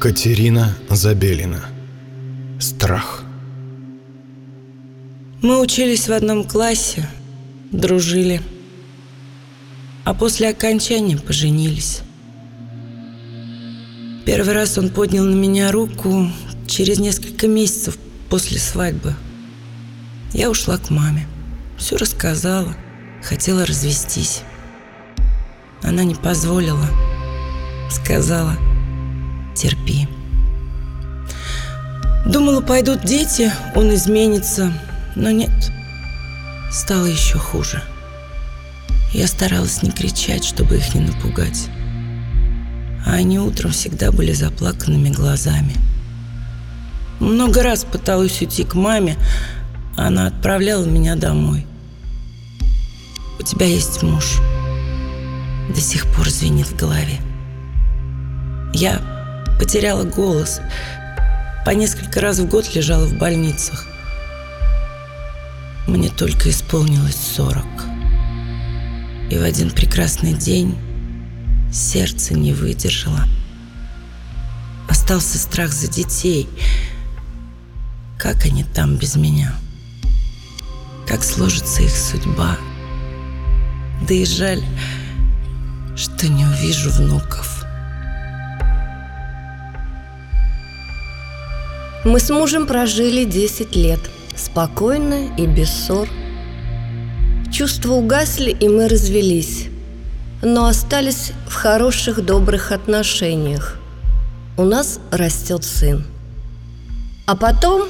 Катерина Забелина. Страх. Мы учились в одном классе, дружили. А после окончания поженились. Первый раз он поднял на меня руку через несколько месяцев после свадьбы. Я ушла к маме. Все рассказала. Хотела развестись. Она не позволила. Сказала, терпи. Думала, пойдут дети, он изменится. Но нет, стало еще хуже. Я старалась не кричать, чтобы их не напугать а они утром всегда были заплаканными глазами. Много раз пыталась уйти к маме, а она отправляла меня домой. «У тебя есть муж». До сих пор звенит в голове. Я потеряла голос. По несколько раз в год лежала в больницах. Мне только исполнилось сорок. И в один прекрасный день Сердце не выдержало. Остался страх за детей. Как они там без меня? Как сложится их судьба? Да и жаль, что не увижу внуков. Мы с мужем прожили 10 лет, спокойно и без ссор. Чувства угасли, и мы развелись но остались в хороших, добрых отношениях. У нас растет сын. А потом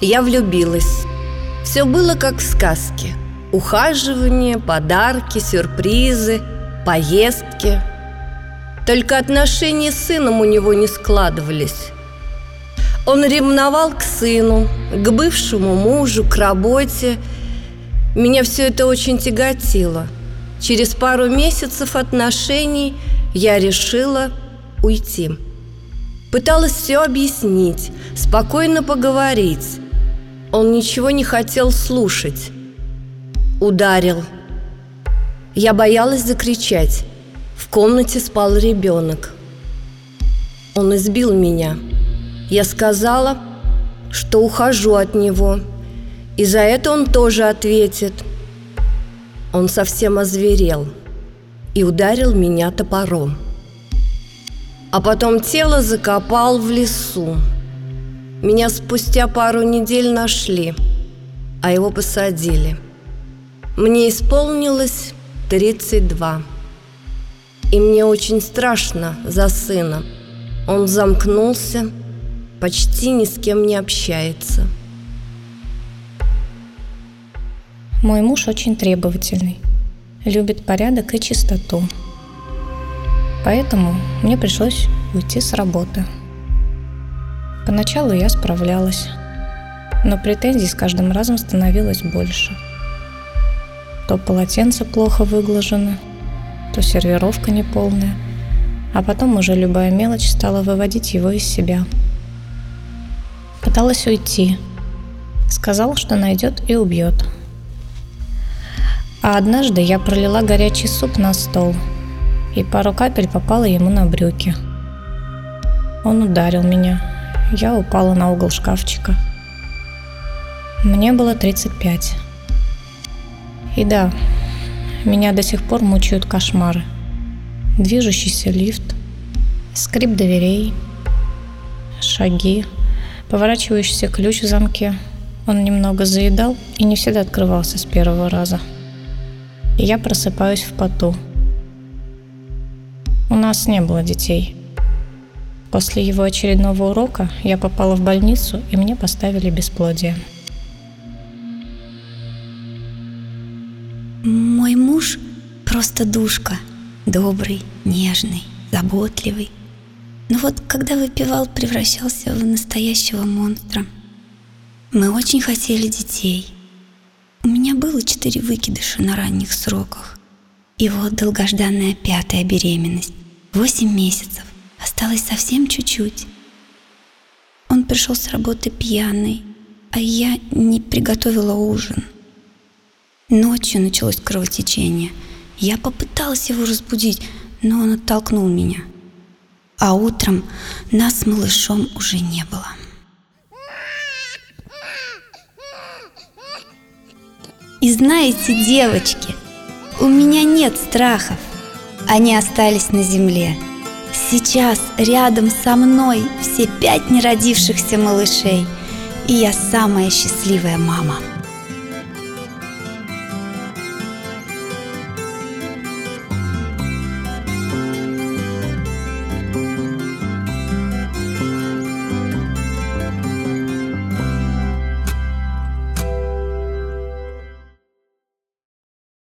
я влюбилась. Все было как в сказке. Ухаживание, подарки, сюрпризы, поездки. Только отношения с сыном у него не складывались. Он ревновал к сыну, к бывшему мужу, к работе. Меня все это очень тяготило – Через пару месяцев отношений я решила уйти. Пыталась все объяснить, спокойно поговорить. Он ничего не хотел слушать. Ударил. Я боялась закричать. В комнате спал ребенок. Он избил меня. Я сказала, что ухожу от него. И за это он тоже ответит – он совсем озверел и ударил меня топором. А потом тело закопал в лесу. Меня спустя пару недель нашли, а его посадили. Мне исполнилось 32. И мне очень страшно за сына. Он замкнулся, почти ни с кем не общается – Мой муж очень требовательный, любит порядок и чистоту. Поэтому мне пришлось уйти с работы. Поначалу я справлялась, но претензий с каждым разом становилось больше. То полотенце плохо выглажено, то сервировка неполная, а потом уже любая мелочь стала выводить его из себя. Пыталась уйти. Сказал, что найдет и убьет – а однажды я пролила горячий суп на стол, и пару капель попало ему на брюки. Он ударил меня. Я упала на угол шкафчика. Мне было 35. И да, меня до сих пор мучают кошмары. Движущийся лифт, скрип дверей, шаги, поворачивающийся ключ в замке. Он немного заедал и не всегда открывался с первого раза и я просыпаюсь в поту. У нас не было детей. После его очередного урока я попала в больницу, и мне поставили бесплодие. Мой муж просто душка. Добрый, нежный, заботливый. Но вот когда выпивал, превращался в настоящего монстра. Мы очень хотели детей – у меня было четыре выкидыша на ранних сроках. И вот долгожданная пятая беременность. Восемь месяцев. Осталось совсем чуть-чуть. Он пришел с работы пьяный, а я не приготовила ужин. Ночью началось кровотечение. Я попыталась его разбудить, но он оттолкнул меня. А утром нас малышом уже не было. И знаете, девочки, у меня нет страхов. Они остались на земле. Сейчас рядом со мной все пять неродившихся малышей, и я самая счастливая мама.